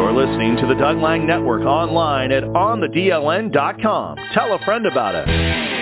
You're listening to the Doug Lang Network online at onthedln.com. Tell a friend about us.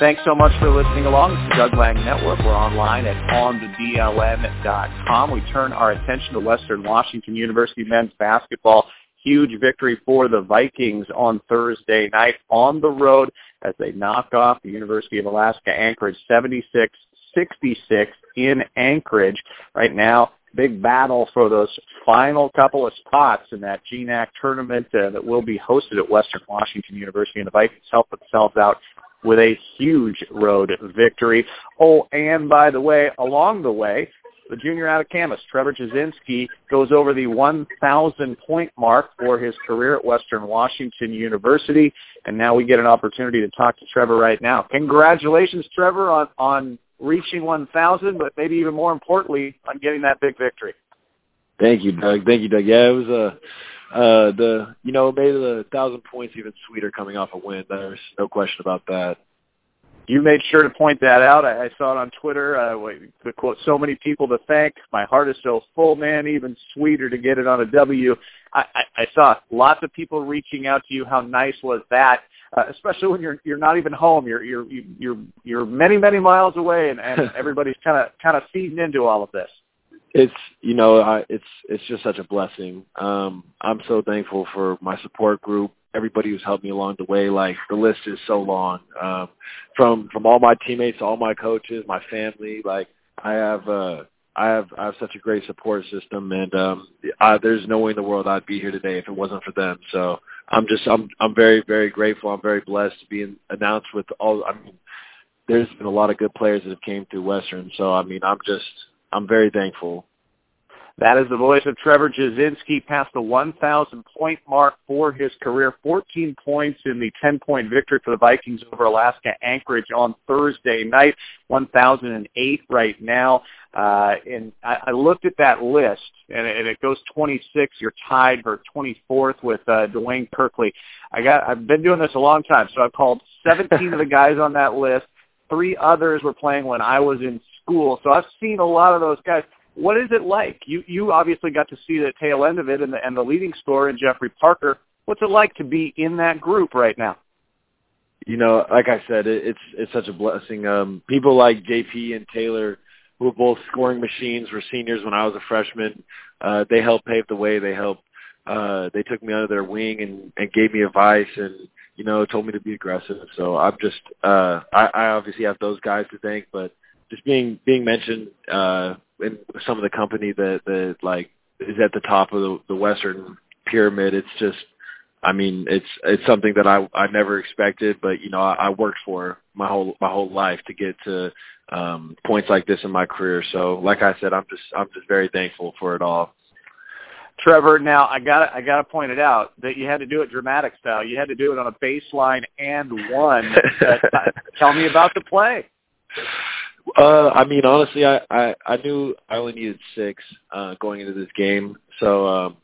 Thanks so much for listening along. It's the Doug Lang Network. We're online at onthedln.com. We turn our attention to Western Washington University men's basketball. Huge victory for the Vikings on Thursday night on the road as they knock off the University of Alaska Anchorage 76-66 in Anchorage. Right now, big battle for those final couple of spots in that GNAC tournament uh, that will be hosted at Western Washington University. And the Vikings help themselves out with a huge road victory. Oh, and by the way, along the way, the junior out of Camas, Trevor Jasinsky, goes over the 1,000 point mark for his career at Western Washington University. And now we get an opportunity to talk to Trevor right now. Congratulations, Trevor, on, on reaching 1,000, but maybe even more importantly, on getting that big victory. Thank you, Doug. Thank you, Doug. Yeah, it was a uh, the you know made the thousand points even sweeter coming off a win. There's no question about that. You made sure to point that out. I, I saw it on Twitter. Uh, the quote, "So many people to thank. My heart is so full, man. Even sweeter to get it on a W." I, I, I saw lots of people reaching out to you. How nice was that? Uh, especially when you're you're not even home. You're you're you're you're many many miles away, and, and everybody's kind of kind of feeding into all of this it's you know I, it's it's just such a blessing. Um, I'm so thankful for my support group, everybody who's helped me along the way. Like the list is so long, um, from from all my teammates, all my coaches, my family. Like I have uh, I have I have such a great support system, and um, I, there's no way in the world I'd be here today if it wasn't for them. So I'm just I'm I'm very very grateful. I'm very blessed to be in, announced with all. I mean, there's been a lot of good players that have came through Western. So I mean, I'm just I'm very thankful. That is the voice of Trevor Jasinsky, past the 1,000 point mark for his career. 14 points in the 10 point victory for the Vikings over Alaska Anchorage on Thursday night. 1,008 right now. Uh, and I, I looked at that list, and it, and it goes 26. You're tied for 24th with uh, Dwayne Kirkley. I got. I've been doing this a long time, so I've called 17 of the guys on that list. Three others were playing when I was in school. So I've seen a lot of those guys. What is it like? You you obviously got to see the tail end of it and the and the leading scorer in Jeffrey Parker. What's it like to be in that group right now? You know, like I said, it, it's it's such a blessing. Um, people like JP and Taylor, who were both scoring machines, were seniors when I was a freshman. Uh, they helped pave the way. They helped. Uh, they took me under their wing and, and gave me advice and you know told me to be aggressive. So I'm just uh, I, I obviously have those guys to thank, but just being being mentioned uh, in some of the company that that like is at the top of the, the Western pyramid. It's just, I mean, it's it's something that I I never expected, but you know I, I worked for my whole my whole life to get to um, points like this in my career. So, like I said, I'm just I'm just very thankful for it all. Trevor, now I got I got to point it out that you had to do it dramatic style. You had to do it on a baseline and one. Tell me about the play. Uh, I mean, honestly, I, I I knew I only needed six uh, going into this game, so um,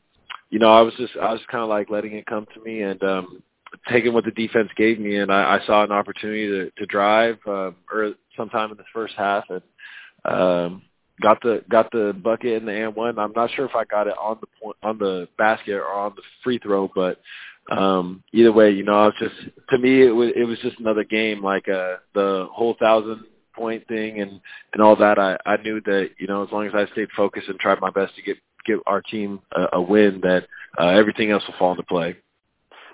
you know, I was just I was kind of like letting it come to me and um, taking what the defense gave me, and I, I saw an opportunity to, to drive uh, or sometime in the first half, and um, got the got the bucket in the and one. I'm not sure if I got it on the point on the basket or on the free throw, but um either way, you know, I was just to me it was it was just another game like uh the whole thousand point thing and and all that, I I knew that you know as long as I stayed focused and tried my best to get give our team a, a win, that uh, everything else will fall into play.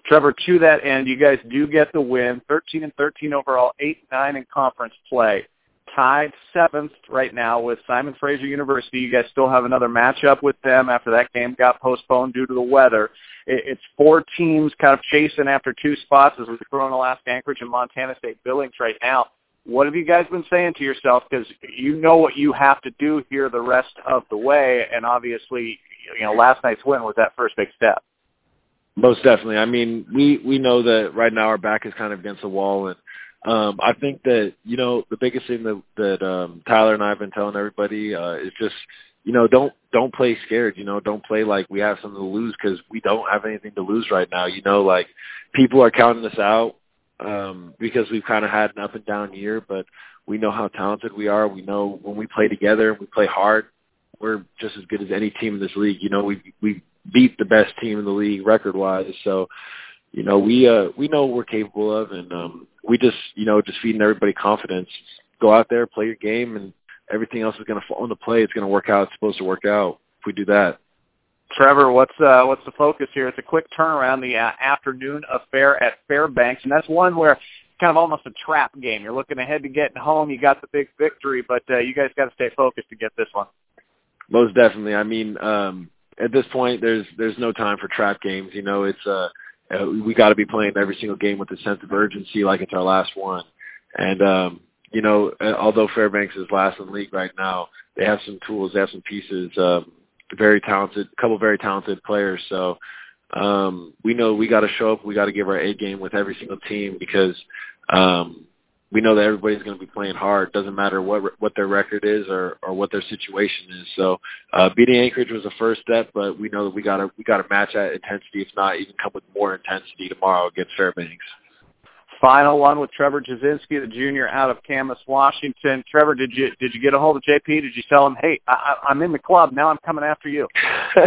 Trevor, to that end, you guys do get the win, 13 and 13 overall, 8 9 in conference play. Tied seventh right now with Simon Fraser University. You guys still have another matchup with them after that game got postponed due to the weather. It's four teams kind of chasing after two spots as we throw in Alaska Anchorage and Montana State Billings right now what have you guys been saying to yourself? Because you know what you have to do here the rest of the way, and obviously, you know, last night's win was that first big step. Most definitely. I mean, we we know that right now our back is kind of against the wall, and um, I think that you know the biggest thing that that um, Tyler and I have been telling everybody uh, is just you know, don't don't play scared. You know, don't play like we have something to lose because we don't have anything to lose right now. You know, like people are counting us out um, because we've kind of had an up and down year, but we know how talented we are. We know when we play together, we play hard. We're just as good as any team in this league. You know, we we beat the best team in the league record wise. So, you know, we uh we know what we're capable of, and um, we just you know just feeding everybody confidence. Go out there, play your game, and everything else is going to fall into play. It's going to work out. It's supposed to work out if we do that. Trevor, what's uh, what's the focus here? It's a quick turnaround, the uh, afternoon affair at Fairbanks, and that's one where kind of almost a trap game. You're looking ahead to getting home. You got the big victory, but uh, you guys got to stay focused to get this one. Most definitely. I mean, um, at this point, there's there's no time for trap games. You know, it's uh, uh we got to be playing every single game with a sense of urgency, like it's our last one. And um, you know, uh, although Fairbanks is last in the league right now, they have some tools, they have some pieces. Um, very talented, couple very talented players. So um, we know we got to show up. We got to give our A game with every single team because um, we know that everybody's going to be playing hard. Doesn't matter what what their record is or or what their situation is. So uh, beating Anchorage was a first step, but we know that we got to we got to match that intensity, if not even come with more intensity tomorrow against Fairbanks. Final one with Trevor Jasinsky, the junior out of Camas, Washington. Trevor, did you did you get a hold of JP? Did you tell him, hey, I, I'm in the club now? I'm coming after you.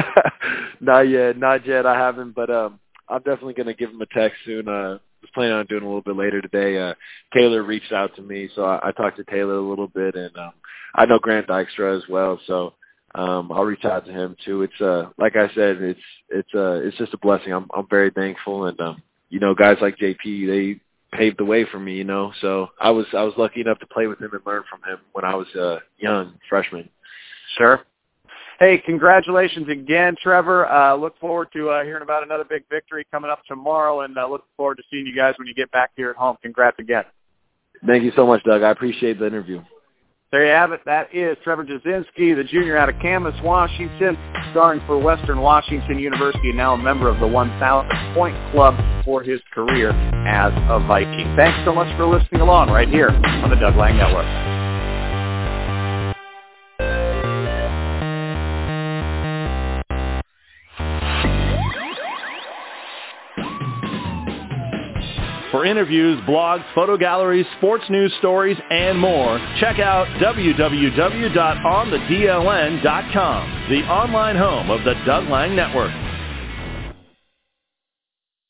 not yet, not yet. I haven't, but um, I'm definitely going to give him a text soon. Uh, planning on doing a little bit later today. Uh, Taylor reached out to me, so I, I talked to Taylor a little bit, and um, I know Grant Dykstra as well, so um, I'll reach out to him too. It's uh, like I said, it's it's uh, it's just a blessing. I'm I'm very thankful, and um, you know, guys like JP, they paved the way for me, you know. So I was I was lucky enough to play with him and learn from him when I was a young freshman. Sure. Hey, congratulations again, Trevor. Uh, look forward to uh, hearing about another big victory coming up tomorrow, and uh, look forward to seeing you guys when you get back here at home. Congrats again. Thank you so much, Doug. I appreciate the interview. There you have it. That is Trevor Jasinsky, the junior out of Camas, Washington, starring for Western Washington University and now a member of the 1,000 Point Club for his career as a Viking. Thanks so much for listening along right here on the Doug Lang Network. For interviews, blogs, photo galleries, sports news stories, and more, check out www.onthedln.com, the online home of the Doug Lang Network.